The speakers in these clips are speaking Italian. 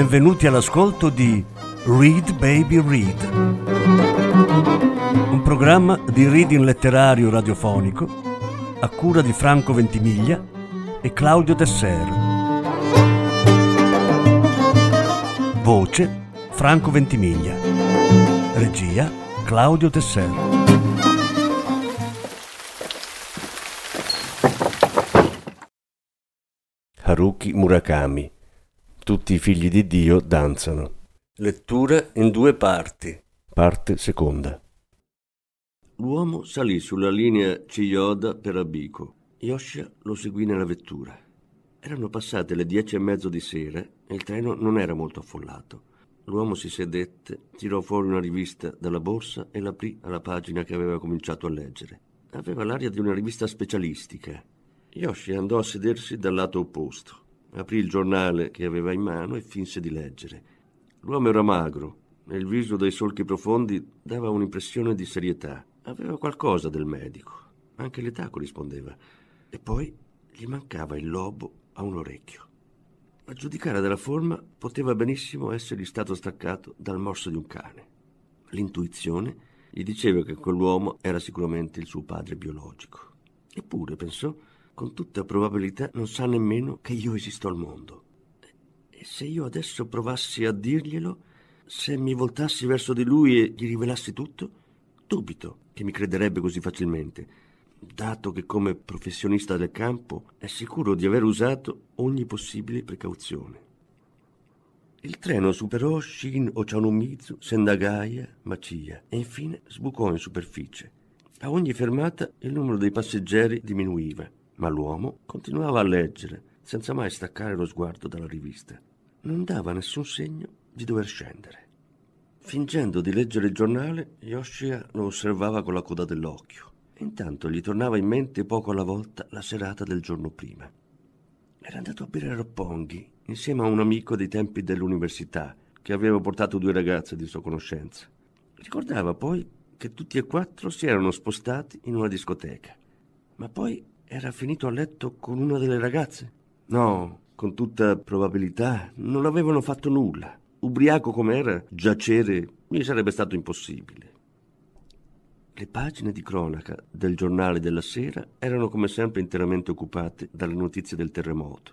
Benvenuti all'ascolto di Read Baby Read, un programma di reading letterario radiofonico a cura di Franco Ventimiglia e Claudio Tesser. Voce Franco Ventimiglia. Regia Claudio Tesser. Haruki Murakami. Tutti i figli di Dio danzano. Lettura in due parti. Parte seconda. L'uomo salì sulla linea Chiyoda per Abiko. Yoshia lo seguì nella vettura. Erano passate le dieci e mezzo di sera e il treno non era molto affollato. L'uomo si sedette, tirò fuori una rivista dalla borsa e l'aprì alla pagina che aveva cominciato a leggere. Aveva l'aria di una rivista specialistica Yoshi andò a sedersi dal lato opposto. Aprì il giornale che aveva in mano e finse di leggere. L'uomo era magro e il viso dai solchi profondi dava un'impressione di serietà. Aveva qualcosa del medico. Anche l'età corrispondeva. E poi gli mancava il lobo a un orecchio. A giudicare dalla forma poteva benissimo essergli stato staccato dal morso di un cane. L'intuizione gli diceva che quell'uomo era sicuramente il suo padre biologico. Eppure, pensò, con tutta probabilità non sa nemmeno che io esisto al mondo. E se io adesso provassi a dirglielo, se mi voltassi verso di lui e gli rivelassi tutto, dubito che mi crederebbe così facilmente, dato che come professionista del campo è sicuro di aver usato ogni possibile precauzione. Il treno superò Shin Ochanomizu, Sendagaya, Macia e infine sbucò in superficie. A ogni fermata il numero dei passeggeri diminuiva ma l'uomo continuava a leggere, senza mai staccare lo sguardo dalla rivista. Non dava nessun segno di dover scendere. Fingendo di leggere il giornale, Yoshia lo osservava con la coda dell'occhio. Intanto gli tornava in mente poco alla volta la serata del giorno prima. Era andato a bere a Roppongi insieme a un amico dei tempi dell'università che aveva portato due ragazze di sua conoscenza. Ricordava poi che tutti e quattro si erano spostati in una discoteca. Ma poi era finito a letto con una delle ragazze? No, con tutta probabilità non avevano fatto nulla. Ubriaco com'era, giacere gli sarebbe stato impossibile. Le pagine di cronaca del giornale della sera erano come sempre interamente occupate dalle notizie del terremoto.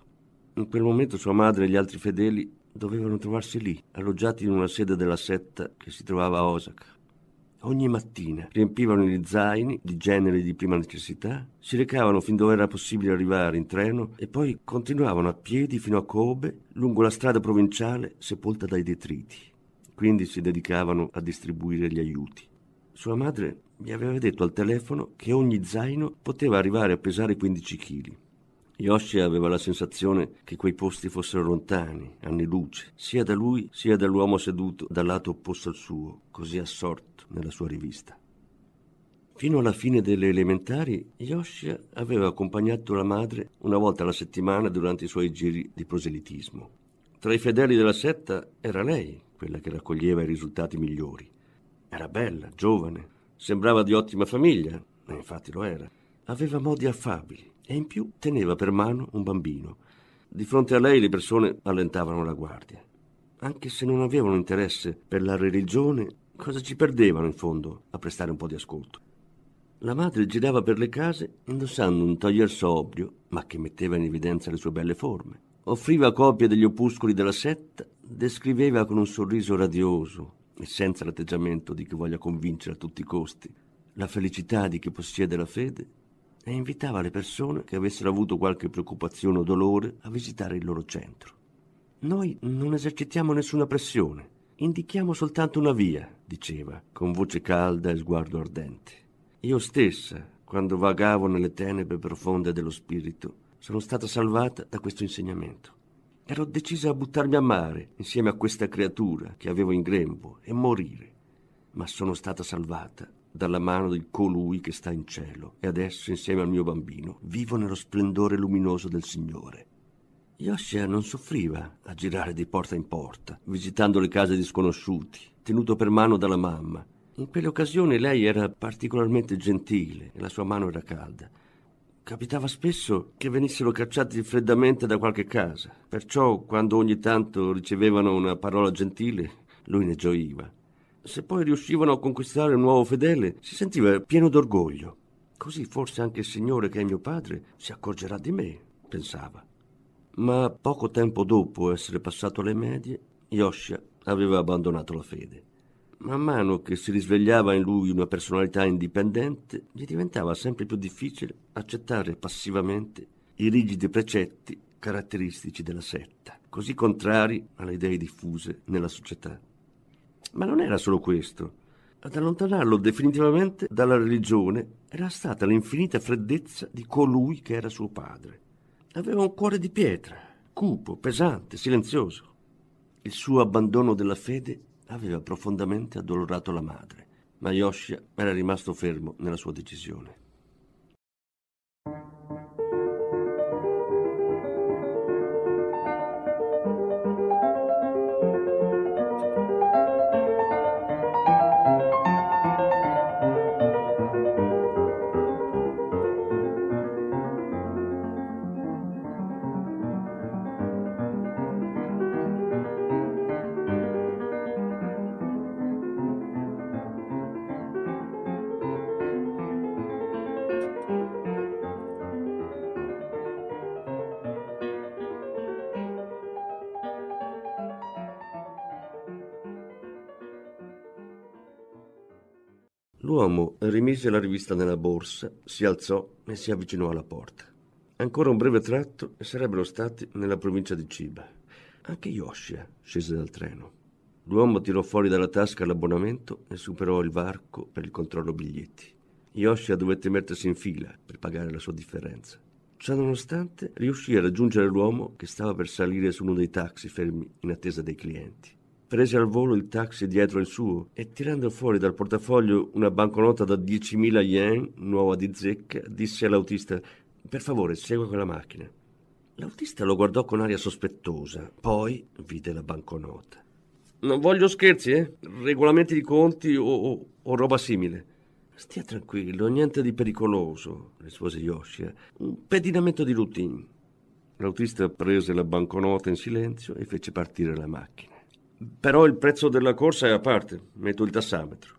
In quel momento sua madre e gli altri fedeli dovevano trovarsi lì, alloggiati in una sede della setta che si trovava a Osaka. Ogni mattina riempivano gli zaini di generi di prima necessità, si recavano fin dove era possibile arrivare in treno e poi continuavano a piedi fino a Kobe, lungo la strada provinciale sepolta dai detriti. Quindi si dedicavano a distribuire gli aiuti. Sua madre mi aveva detto al telefono che ogni zaino poteva arrivare a pesare 15 kg. Yoshi aveva la sensazione che quei posti fossero lontani, anni luce, sia da lui sia dall'uomo seduto dal lato opposto al suo, così assorto nella sua rivista. Fino alla fine delle elementari, Yoshia aveva accompagnato la madre una volta alla settimana durante i suoi giri di proselitismo. Tra i fedeli della setta era lei quella che raccoglieva i risultati migliori. Era bella, giovane, sembrava di ottima famiglia, e infatti lo era. Aveva modi affabili e in più teneva per mano un bambino. Di fronte a lei le persone allentavano la guardia. Anche se non avevano interesse per la religione, cosa ci perdevano in fondo a prestare un po' di ascolto? La madre girava per le case indossando un taglier sobrio, ma che metteva in evidenza le sue belle forme. Offriva copie degli opuscoli della setta, descriveva con un sorriso radioso e senza l'atteggiamento di chi voglia convincere a tutti i costi la felicità di chi possiede la fede e invitava le persone che avessero avuto qualche preoccupazione o dolore a visitare il loro centro. Noi non esercitiamo nessuna pressione, indichiamo soltanto una via, diceva, con voce calda e sguardo ardente. Io stessa, quando vagavo nelle tenebre profonde dello spirito, sono stata salvata da questo insegnamento. Ero decisa a buttarmi a mare insieme a questa creatura che avevo in grembo e morire, ma sono stata salvata dalla mano di colui che sta in cielo e adesso insieme al mio bambino vivo nello splendore luminoso del Signore. Yoshia non soffriva a girare di porta in porta, visitando le case di sconosciuti, tenuto per mano dalla mamma. In quelle occasioni lei era particolarmente gentile e la sua mano era calda. capitava spesso che venissero cacciati freddamente da qualche casa. Perciò, quando ogni tanto ricevevano una parola gentile, lui ne gioiva. Se poi riuscivano a conquistare un nuovo fedele, si sentiva pieno d'orgoglio. Così forse anche il Signore che è mio padre si accorgerà di me, pensava. Ma poco tempo dopo essere passato alle medie, Yoshia aveva abbandonato la fede. Man mano che si risvegliava in lui una personalità indipendente, gli diventava sempre più difficile accettare passivamente i rigidi precetti caratteristici della setta, così contrari alle idee diffuse nella società. Ma non era solo questo. Ad allontanarlo definitivamente dalla religione era stata l'infinita freddezza di colui che era suo padre. Aveva un cuore di pietra, cupo, pesante, silenzioso. Il suo abbandono della fede aveva profondamente addolorato la madre, ma Yoshia era rimasto fermo nella sua decisione. L'uomo rimise la rivista nella borsa, si alzò e si avvicinò alla porta. Ancora un breve tratto e sarebbero stati nella provincia di Ciba. Anche Yoshia scese dal treno. L'uomo tirò fuori dalla tasca l'abbonamento e superò il varco per il controllo biglietti. Yoshia dovette mettersi in fila per pagare la sua differenza. Ciononostante, riuscì a raggiungere l'uomo che stava per salire su uno dei taxi fermi in attesa dei clienti prese al volo il taxi dietro il suo e tirando fuori dal portafoglio una banconota da 10.000 yen, nuova di zecca, disse all'autista per favore segua quella macchina. L'autista lo guardò con aria sospettosa, poi vide la banconota. Non voglio scherzi, eh? Regolamenti di conti o, o, o roba simile. Stia tranquillo, niente di pericoloso, rispose Yoshia. Un pedinamento di routine. L'autista prese la banconota in silenzio e fece partire la macchina. Però il prezzo della corsa è a parte, metto il tassametro.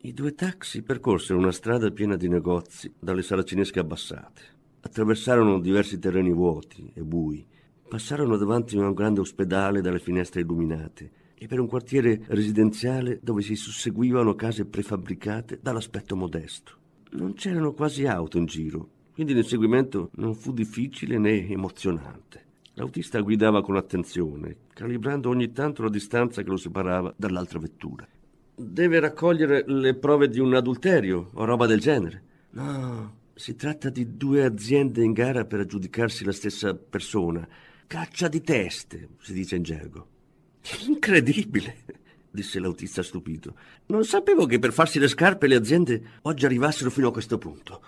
I due taxi percorsero una strada piena di negozi dalle saracinesche abbassate. Attraversarono diversi terreni vuoti e bui. Passarono davanti a un grande ospedale dalle finestre illuminate e per un quartiere residenziale dove si susseguivano case prefabbricate dall'aspetto modesto. Non c'erano quasi auto in giro, quindi l'inseguimento non fu difficile né emozionante. L'autista guidava con attenzione, calibrando ogni tanto la distanza che lo separava dall'altra vettura. Deve raccogliere le prove di un adulterio o roba del genere. No, si tratta di due aziende in gara per aggiudicarsi la stessa persona. Caccia di teste, si dice in gergo. Incredibile, disse l'autista stupito. Non sapevo che per farsi le scarpe le aziende oggi arrivassero fino a questo punto.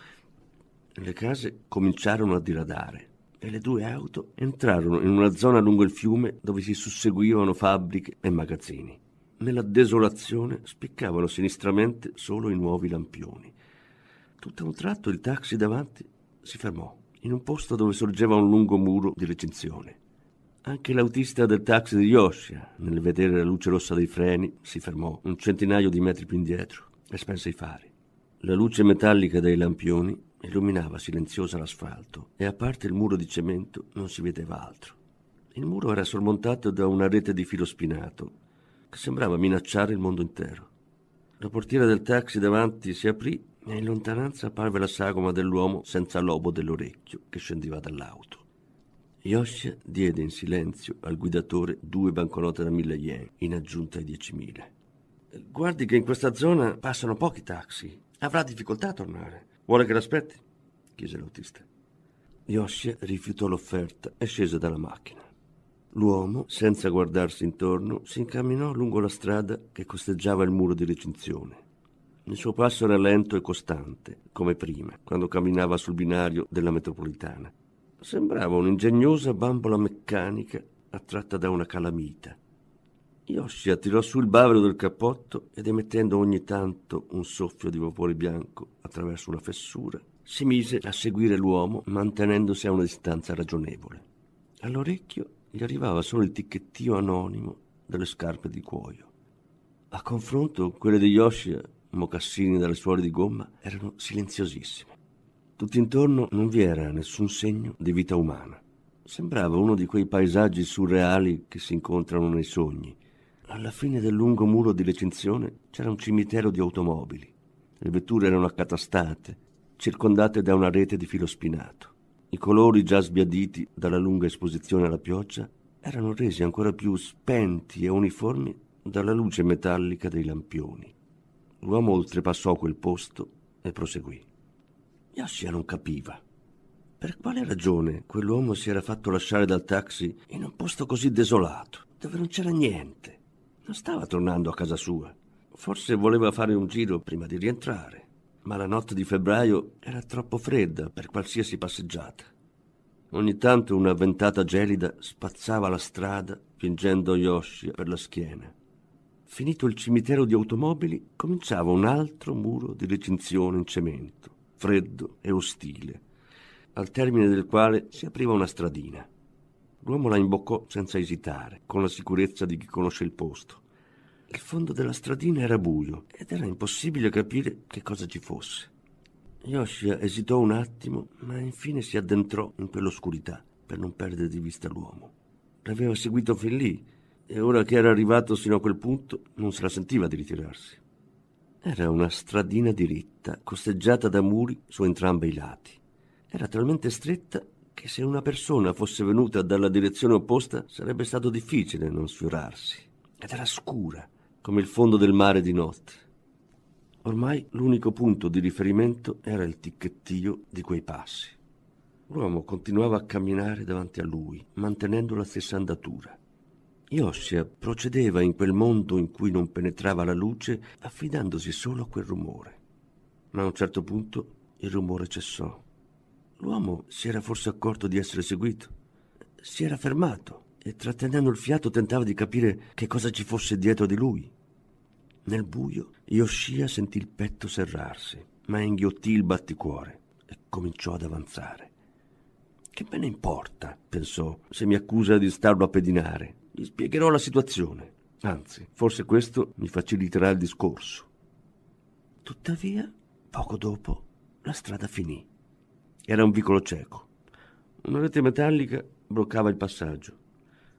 Le case cominciarono a diradare e le due auto entrarono in una zona lungo il fiume dove si susseguivano fabbriche e magazzini. Nella desolazione spiccavano sinistramente solo i nuovi lampioni. Tutto a un tratto il taxi davanti si fermò, in un posto dove sorgeva un lungo muro di recinzione. Anche l'autista del taxi di Yoshia, nel vedere la luce rossa dei freni, si fermò un centinaio di metri più indietro e spense i fari. La luce metallica dei lampioni illuminava silenziosa l'asfalto e a parte il muro di cemento non si vedeva altro. Il muro era sormontato da una rete di filo spinato che sembrava minacciare il mondo intero. La portiera del taxi davanti si aprì e in lontananza apparve la sagoma dell'uomo senza lobo dell'orecchio che scendeva dall'auto. Yoshia diede in silenzio al guidatore due banconote da mille yen in aggiunta ai diecimila. Guardi che in questa zona passano pochi taxi. Avrà difficoltà a tornare. Vuole che l'aspetti? chiese l'autista. Yoshia rifiutò l'offerta e scese dalla macchina. L'uomo, senza guardarsi intorno, si incamminò lungo la strada che costeggiava il muro di recinzione. Il suo passo era lento e costante, come prima, quando camminava sul binario della metropolitana. Sembrava un'ingegnosa bambola meccanica attratta da una calamita. Yoshia tirò su il bavero del cappotto ed emettendo ogni tanto un soffio di vapore bianco attraverso una fessura, si mise a seguire l'uomo mantenendosi a una distanza ragionevole. All'orecchio gli arrivava solo il ticchettio anonimo delle scarpe di cuoio. A confronto, quelle di Yoshia, mocassini dalle suole di gomma, erano silenziosissime. Tutt'intorno non vi era nessun segno di vita umana. Sembrava uno di quei paesaggi surreali che si incontrano nei sogni. Alla fine del lungo muro di recinzione c'era un cimitero di automobili. Le vetture erano accatastate, circondate da una rete di filo spinato. I colori già sbiaditi dalla lunga esposizione alla pioggia erano resi ancora più spenti e uniformi dalla luce metallica dei lampioni. L'uomo oltrepassò quel posto e proseguì. Yoshia non capiva. Per quale ragione quell'uomo si era fatto lasciare dal taxi in un posto così desolato, dove non c'era niente? Non stava tornando a casa sua. Forse voleva fare un giro prima di rientrare, ma la notte di febbraio era troppo fredda per qualsiasi passeggiata. Ogni tanto una ventata gelida spazzava la strada, pingendo Yoshi per la schiena. Finito il cimitero di automobili, cominciava un altro muro di recinzione in cemento, freddo e ostile, al termine del quale si apriva una stradina. L'uomo la imboccò senza esitare, con la sicurezza di chi conosce il posto. Il fondo della stradina era buio ed era impossibile capire che cosa ci fosse. Yoshia esitò un attimo, ma infine si addentrò in quell'oscurità per non perdere di vista l'uomo. L'aveva seguito fin lì e ora che era arrivato sino a quel punto non se la sentiva di ritirarsi. Era una stradina diritta, costeggiata da muri su entrambi i lati. Era talmente stretta che se una persona fosse venuta dalla direzione opposta sarebbe stato difficile non sfiorarsi. Ed era scura, come il fondo del mare di notte. Ormai l'unico punto di riferimento era il ticchettio di quei passi. L'uomo continuava a camminare davanti a lui, mantenendo la stessa andatura. Yoshia procedeva in quel mondo in cui non penetrava la luce, affidandosi solo a quel rumore. Ma a un certo punto il rumore cessò. L'uomo si era forse accorto di essere seguito. Si era fermato e trattenendo il fiato tentava di capire che cosa ci fosse dietro di lui. Nel buio Yoshia sentì il petto serrarsi, ma inghiottì il batticuore e cominciò ad avanzare. Che me ne importa, pensò, se mi accusa di starlo a pedinare. Gli spiegherò la situazione. Anzi, forse questo mi faciliterà il discorso. Tuttavia, poco dopo, la strada finì. Era un vicolo cieco. Una rete metallica bloccava il passaggio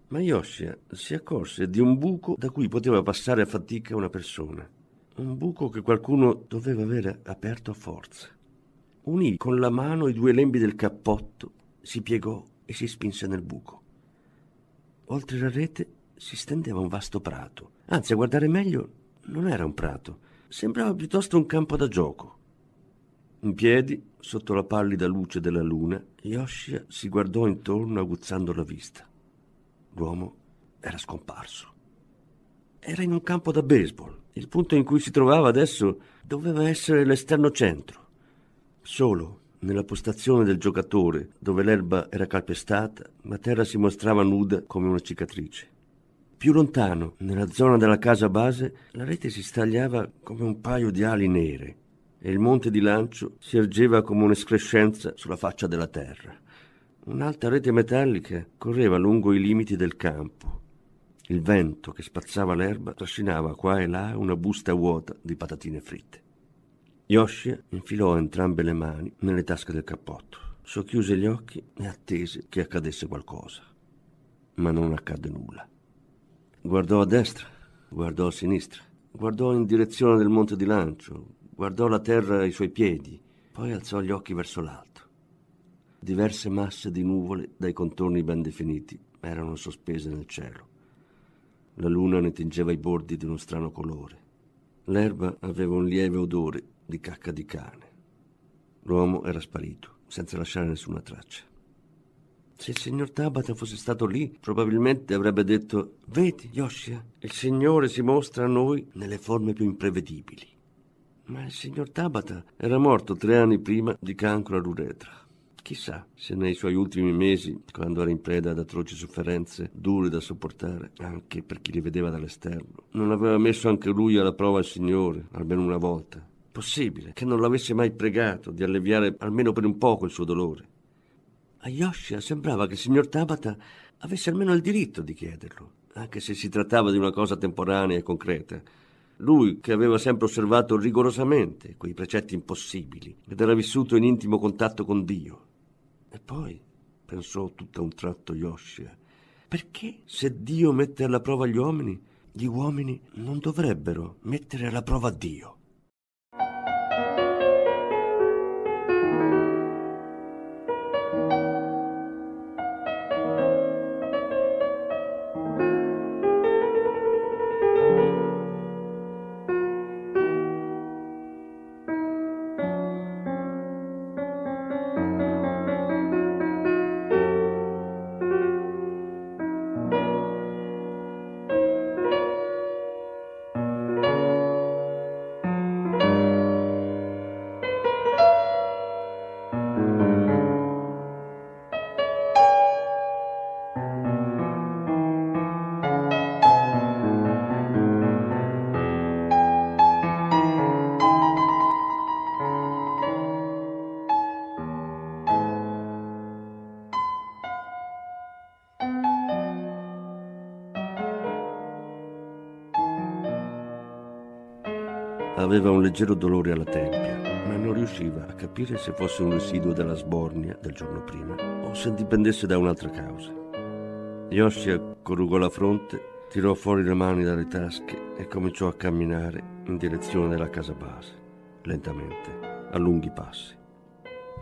ma Yoshia si accorse di un buco da cui poteva passare a fatica una persona. Un buco che qualcuno doveva avere aperto a forza. Unì con la mano i due lembi del cappotto, si piegò e si spinse nel buco. Oltre la rete si stendeva un vasto prato. Anzi, a guardare meglio, non era un prato, sembrava piuttosto un campo da gioco. In piedi, sotto la pallida luce della luna, Yoshia si guardò intorno aguzzando la vista. L'uomo era scomparso. Era in un campo da baseball. Il punto in cui si trovava adesso doveva essere l'esterno centro. Solo nella postazione del giocatore, dove l'erba era calpestata, la terra si mostrava nuda come una cicatrice. Più lontano, nella zona della casa base, la rete si stagliava come un paio di ali nere e il monte di lancio si ergeva come un'escrescenza sulla faccia della terra. Un'alta rete metallica correva lungo i limiti del campo. Il vento che spazzava l'erba trascinava qua e là una busta vuota di patatine fritte. Yoshia infilò entrambe le mani nelle tasche del cappotto, socchiuse gli occhi e attese che accadesse qualcosa. Ma non accadde nulla. Guardò a destra, guardò a sinistra, guardò in direzione del monte di lancio, guardò la terra ai suoi piedi, poi alzò gli occhi verso l'alto. Diverse masse di nuvole dai contorni ben definiti erano sospese nel cielo. La luna ne tingeva i bordi di uno strano colore. L'erba aveva un lieve odore di cacca di cane. L'uomo era sparito, senza lasciare nessuna traccia. Se il signor Tabata fosse stato lì, probabilmente avrebbe detto: Vedi, Yoshia, il Signore si mostra a noi nelle forme più imprevedibili. Ma il signor Tabata era morto tre anni prima di cancro all'uretra. Chissà se nei suoi ultimi mesi, quando era in preda ad atroci sofferenze dure da sopportare, anche per chi li vedeva dall'esterno, non aveva messo anche lui alla prova il Signore, almeno una volta, Possibile che non l'avesse mai pregato di alleviare almeno per un poco il suo dolore. A Yoshia sembrava che il signor Tabata avesse almeno il diritto di chiederlo, anche se si trattava di una cosa temporanea e concreta. Lui che aveva sempre osservato rigorosamente quei precetti impossibili ed era vissuto in intimo contatto con Dio. E poi, pensò tutto a un tratto Yoshia, perché se Dio mette alla prova gli uomini, gli uomini non dovrebbero mettere alla prova Dio? Aveva un leggero dolore alla tempia, ma non riusciva a capire se fosse un residuo della sbornia del giorno prima o se dipendesse da un'altra causa. Yoshia corrugò la fronte, tirò fuori le mani dalle tasche e cominciò a camminare in direzione della casa base, lentamente, a lunghi passi.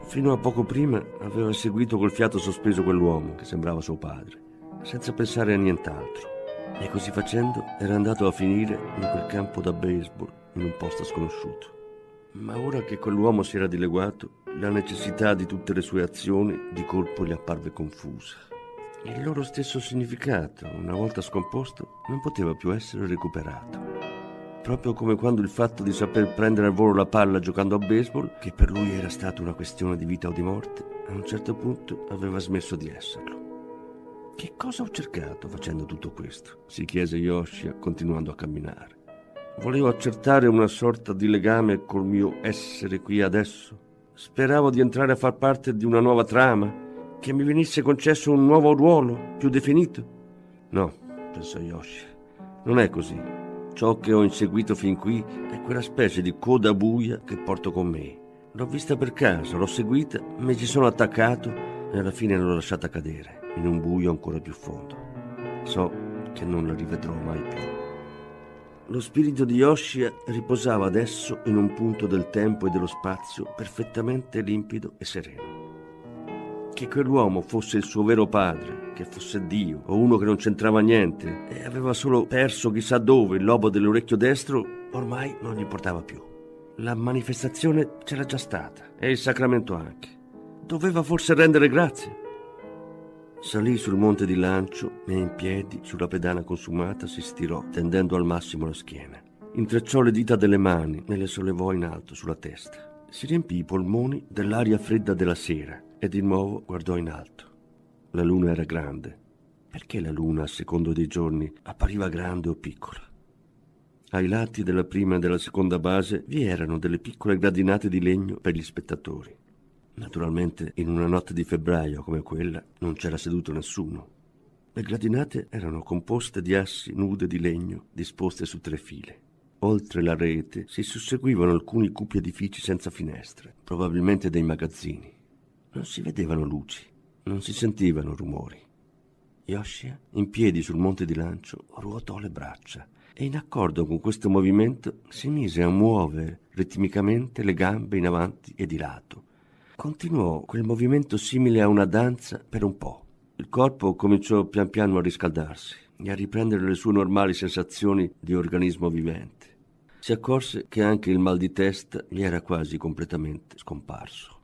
Fino a poco prima aveva seguito col fiato sospeso quell'uomo che sembrava suo padre, senza pensare a nient'altro. E così facendo era andato a finire in quel campo da baseball in un posto sconosciuto. Ma ora che quell'uomo si era dileguato, la necessità di tutte le sue azioni di colpo gli apparve confusa. Il loro stesso significato, una volta scomposto, non poteva più essere recuperato. Proprio come quando il fatto di saper prendere al volo la palla giocando a baseball, che per lui era stata una questione di vita o di morte, a un certo punto aveva smesso di esserlo. Che cosa ho cercato facendo tutto questo? si chiese Yoshia continuando a camminare. Volevo accertare una sorta di legame col mio essere qui adesso. Speravo di entrare a far parte di una nuova trama, che mi venisse concesso un nuovo ruolo più definito. No, pensò Yoshi, non è così. Ciò che ho inseguito fin qui è quella specie di coda buia che porto con me. L'ho vista per caso, l'ho seguita, mi ci sono attaccato e alla fine l'ho lasciata cadere in un buio ancora più fondo. So che non la rivedrò mai più. Lo spirito di Yoshia riposava adesso in un punto del tempo e dello spazio perfettamente limpido e sereno. Che quell'uomo fosse il suo vero padre, che fosse Dio o uno che non c'entrava niente e aveva solo perso chissà dove il lobo dell'orecchio destro, ormai non gli importava più. La manifestazione c'era già stata e il sacramento anche. Doveva forse rendere grazie. Salì sul monte di lancio e in piedi sulla pedana consumata si stirò, tendendo al massimo la schiena. Intrecciò le dita delle mani e le sollevò in alto sulla testa. Si riempì i polmoni dell'aria fredda della sera e di nuovo guardò in alto. La luna era grande. Perché la luna, a secondo dei giorni, appariva grande o piccola? Ai lati della prima e della seconda base vi erano delle piccole gradinate di legno per gli spettatori. Naturalmente in una notte di febbraio come quella non c'era seduto nessuno. Le gradinate erano composte di assi nude di legno disposte su tre file. Oltre la rete si susseguivano alcuni cupi edifici senza finestre, probabilmente dei magazzini. Non si vedevano luci, non si sentivano rumori. Yoshia, in piedi sul monte di lancio, ruotò le braccia e in accordo con questo movimento si mise a muovere ritmicamente le gambe in avanti e di lato, Continuò quel movimento simile a una danza per un po'. Il corpo cominciò pian piano a riscaldarsi e a riprendere le sue normali sensazioni di organismo vivente. Si accorse che anche il mal di testa gli era quasi completamente scomparso.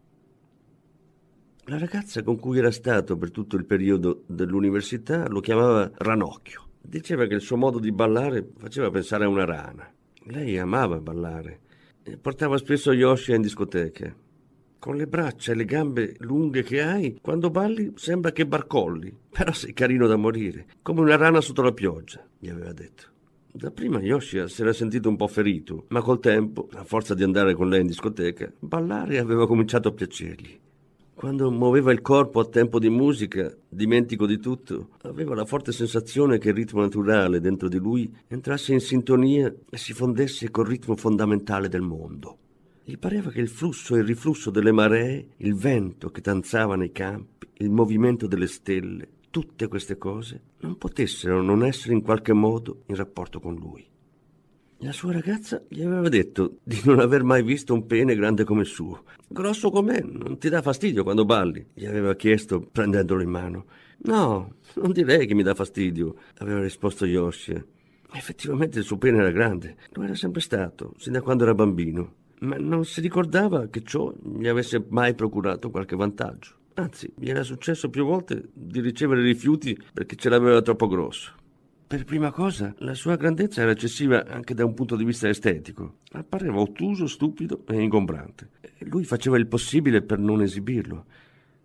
La ragazza con cui era stato per tutto il periodo dell'università lo chiamava Ranocchio. Diceva che il suo modo di ballare faceva pensare a una rana. Lei amava ballare e portava spesso Yoshi in discoteca con le braccia e le gambe lunghe che hai, quando balli sembra che barcolli, però sei carino da morire, come una rana sotto la pioggia, gli aveva detto. Dapprima Yoshia si era sentito un po' ferito, ma col tempo, a forza di andare con lei in discoteca, ballare aveva cominciato a piacergli. Quando muoveva il corpo a tempo di musica, dimentico di tutto, aveva la forte sensazione che il ritmo naturale dentro di lui entrasse in sintonia e si fondesse col ritmo fondamentale del mondo. Gli pareva che il flusso e il riflusso delle maree, il vento che danzava nei campi, il movimento delle stelle, tutte queste cose non potessero non essere in qualche modo in rapporto con lui. La sua ragazza gli aveva detto di non aver mai visto un pene grande come il suo. Grosso com'è, non ti dà fastidio quando balli? Gli aveva chiesto prendendolo in mano. No, non direi che mi dà fastidio, aveva risposto Yoshi. Effettivamente il suo pene era grande, lo era sempre stato, sin da quando era bambino, ma non si ricordava che ciò gli avesse mai procurato qualche vantaggio. Anzi, gli era successo più volte di ricevere rifiuti perché ce l'aveva troppo grosso. Per prima cosa, la sua grandezza era eccessiva anche da un punto di vista estetico. Appareva ottuso, stupido e ingombrante. Lui faceva il possibile per non esibirlo.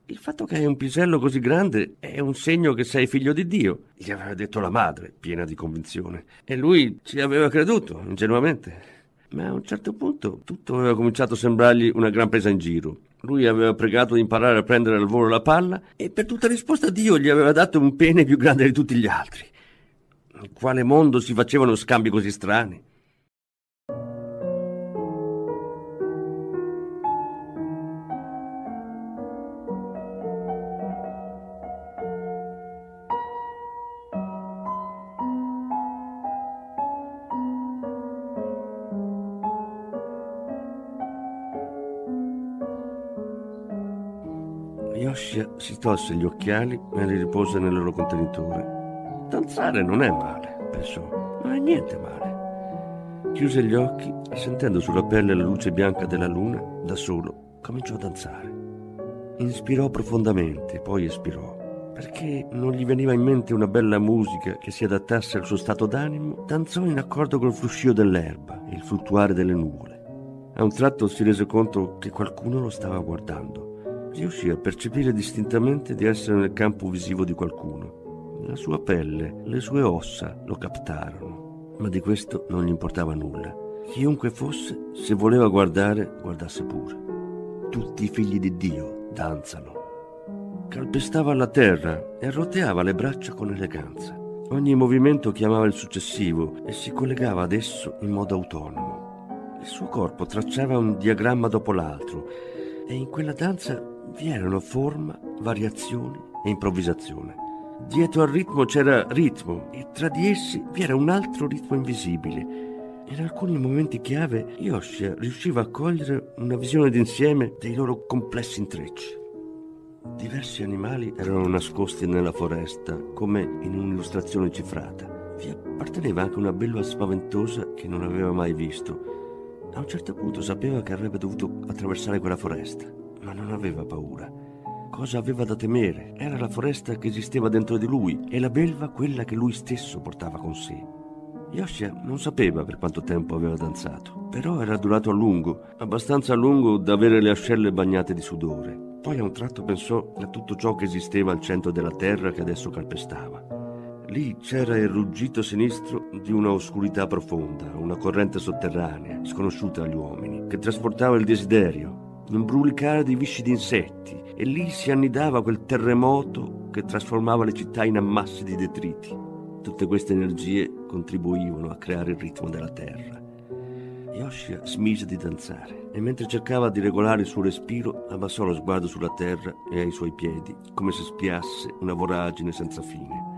Il fatto che hai un pisello così grande è un segno che sei figlio di Dio, gli aveva detto la madre, piena di convinzione. E lui ci aveva creduto, ingenuamente. Ma a un certo punto tutto aveva cominciato a sembrargli una gran presa in giro. Lui aveva pregato di imparare a prendere al volo la palla e per tutta risposta Dio gli aveva dato un pene più grande di tutti gli altri. In quale mondo si facevano scambi così strani? Yoshia si tolse gli occhiali e li ripose nel loro contenitore. Danzare non è male, pensò, non è niente male. Chiuse gli occhi e sentendo sulla pelle la luce bianca della luna, da solo cominciò a danzare. Inspirò profondamente, poi espirò. Perché non gli veniva in mente una bella musica che si adattasse al suo stato d'animo, danzò in accordo col fruscio dell'erba e il fluttuare delle nuvole. A un tratto si rese conto che qualcuno lo stava guardando. Riuscì a percepire distintamente di essere nel campo visivo di qualcuno. La sua pelle, le sue ossa lo captarono, ma di questo non gli importava nulla. Chiunque fosse, se voleva guardare, guardasse pure. Tutti i figli di Dio danzano. Calpestava la terra e roteava le braccia con eleganza. Ogni movimento chiamava il successivo e si collegava ad esso in modo autonomo. Il suo corpo tracciava un diagramma dopo l'altro e in quella danza vi erano forma, variazione e improvvisazione. Dietro al ritmo c'era ritmo e tra di essi vi era un altro ritmo invisibile. In alcuni momenti chiave Yoshia riusciva a cogliere una visione d'insieme dei loro complessi intrecci. Diversi animali erano nascosti nella foresta, come in un'illustrazione cifrata. Vi apparteneva anche una belva spaventosa che non aveva mai visto. A un certo punto sapeva che avrebbe dovuto attraversare quella foresta, ma non aveva paura cosa aveva da temere. Era la foresta che esisteva dentro di lui e la belva quella che lui stesso portava con sé. Yoshia non sapeva per quanto tempo aveva danzato, però era durato a lungo, abbastanza a lungo da avere le ascelle bagnate di sudore. Poi a un tratto pensò a tutto ciò che esisteva al centro della terra che adesso calpestava. Lì c'era il ruggito sinistro di una oscurità profonda, una corrente sotterranea, sconosciuta agli uomini, che trasportava il desiderio, un brulicare di viscidi insetti, e lì si annidava quel terremoto che trasformava le città in ammassi di detriti. Tutte queste energie contribuivano a creare il ritmo della terra. Yoshia smise di danzare e mentre cercava di regolare il suo respiro abbassò lo sguardo sulla terra e ai suoi piedi, come se spiasse una voragine senza fine.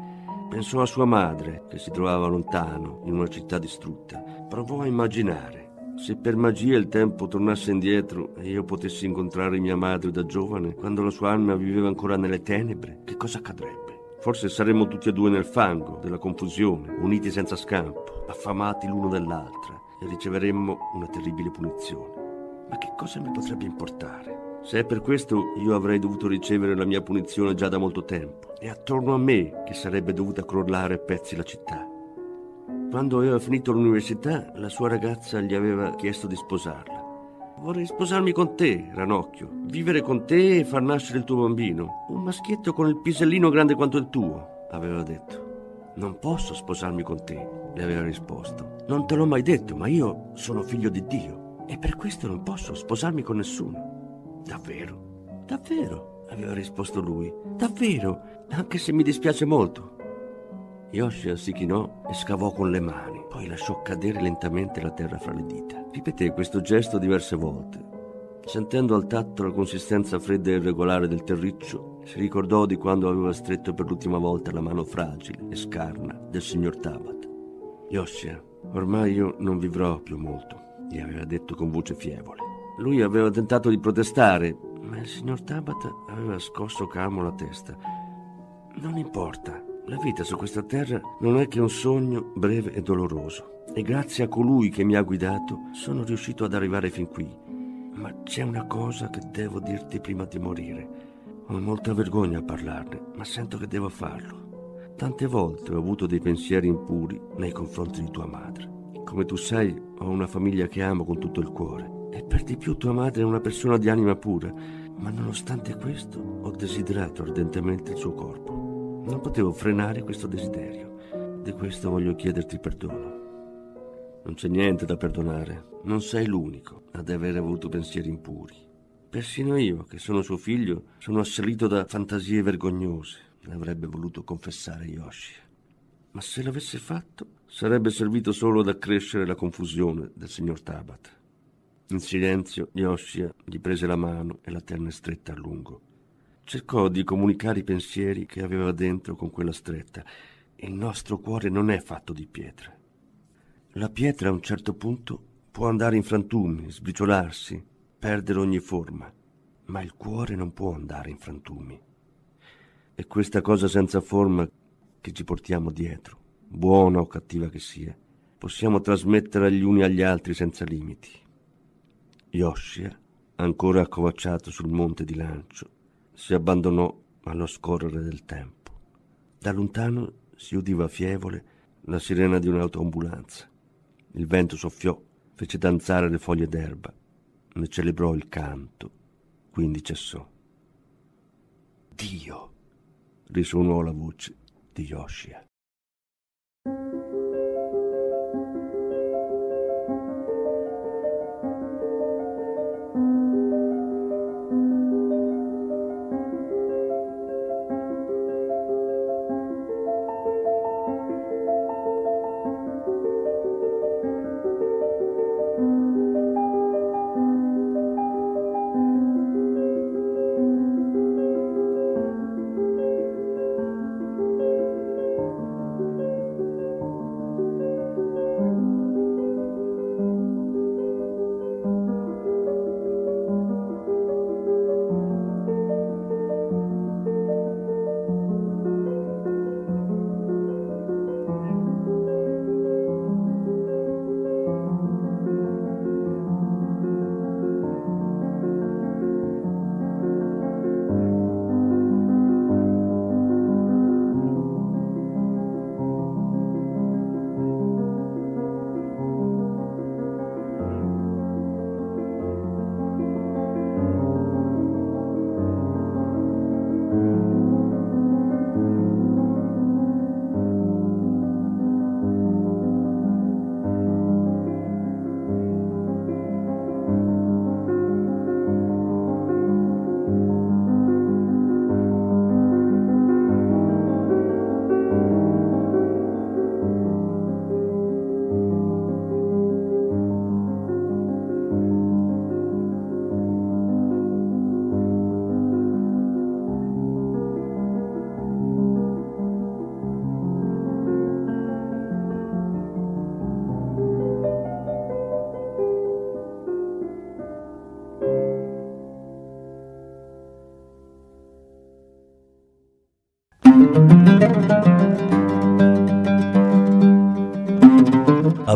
Pensò a sua madre, che si trovava lontano, in una città distrutta. Provò a immaginare se per magia il tempo tornasse indietro e io potessi incontrare mia madre da giovane, quando la sua anima viveva ancora nelle tenebre, che cosa accadrebbe? Forse saremmo tutti e due nel fango della confusione, uniti senza scampo, affamati l'uno dell'altra, e riceveremmo una terribile punizione. Ma che cosa mi potrebbe importare? Se è per questo io avrei dovuto ricevere la mia punizione già da molto tempo, e attorno a me che sarebbe dovuta crollare a pezzi la città. Quando aveva finito l'università, la sua ragazza gli aveva chiesto di sposarla. Vorrei sposarmi con te, Ranocchio, vivere con te e far nascere il tuo bambino. Un maschietto con il pisellino grande quanto il tuo, aveva detto. Non posso sposarmi con te, le aveva risposto. Non te l'ho mai detto, ma io sono figlio di Dio e per questo non posso sposarmi con nessuno. Davvero? Davvero? aveva risposto lui. Davvero? Anche se mi dispiace molto. Yoshia si chinò e scavò con le mani, poi lasciò cadere lentamente la terra fra le dita. Ripeté questo gesto diverse volte. Sentendo al tatto la consistenza fredda e irregolare del terriccio, si ricordò di quando aveva stretto per l'ultima volta la mano fragile e scarna del signor Tabat. Yoshia, ormai io non vivrò più molto, gli aveva detto con voce fievole. Lui aveva tentato di protestare, ma il signor Tabat aveva scosso calmo la testa. Non importa, la vita su questa terra non è che un sogno breve e doloroso. E grazie a colui che mi ha guidato sono riuscito ad arrivare fin qui. Ma c'è una cosa che devo dirti prima di morire. Ho molta vergogna a parlarne, ma sento che devo farlo. Tante volte ho avuto dei pensieri impuri nei confronti di tua madre. Come tu sai, ho una famiglia che amo con tutto il cuore. E per di più tua madre è una persona di anima pura, ma nonostante questo ho desiderato ardentemente il suo corpo. Non potevo frenare questo desiderio. Di questo voglio chiederti perdono. Non c'è niente da perdonare. Non sei l'unico ad aver avuto pensieri impuri. Persino io, che sono suo figlio, sono assalito da fantasie vergognose. Avrebbe voluto confessare Yoshi. Ma se l'avesse fatto, sarebbe servito solo ad accrescere la confusione del signor Tabat. In silenzio, Yoshia gli prese la mano e la tenne stretta a lungo. Cercò di comunicare i pensieri che aveva dentro con quella stretta. Il nostro cuore non è fatto di pietre. La pietra a un certo punto può andare in frantumi, sbriciolarsi, perdere ogni forma, ma il cuore non può andare in frantumi. È questa cosa senza forma che ci portiamo dietro, buona o cattiva che sia, possiamo trasmettere agli uni agli altri senza limiti. Yoshia, ancora accovacciato sul monte di lancio, si abbandonò allo scorrere del tempo. Da lontano si udiva fievole la sirena di un'autoambulanza. Il vento soffiò, fece danzare le foglie d'erba, ne celebrò il canto, quindi cessò. Dio! risuonò la voce di Yoshia.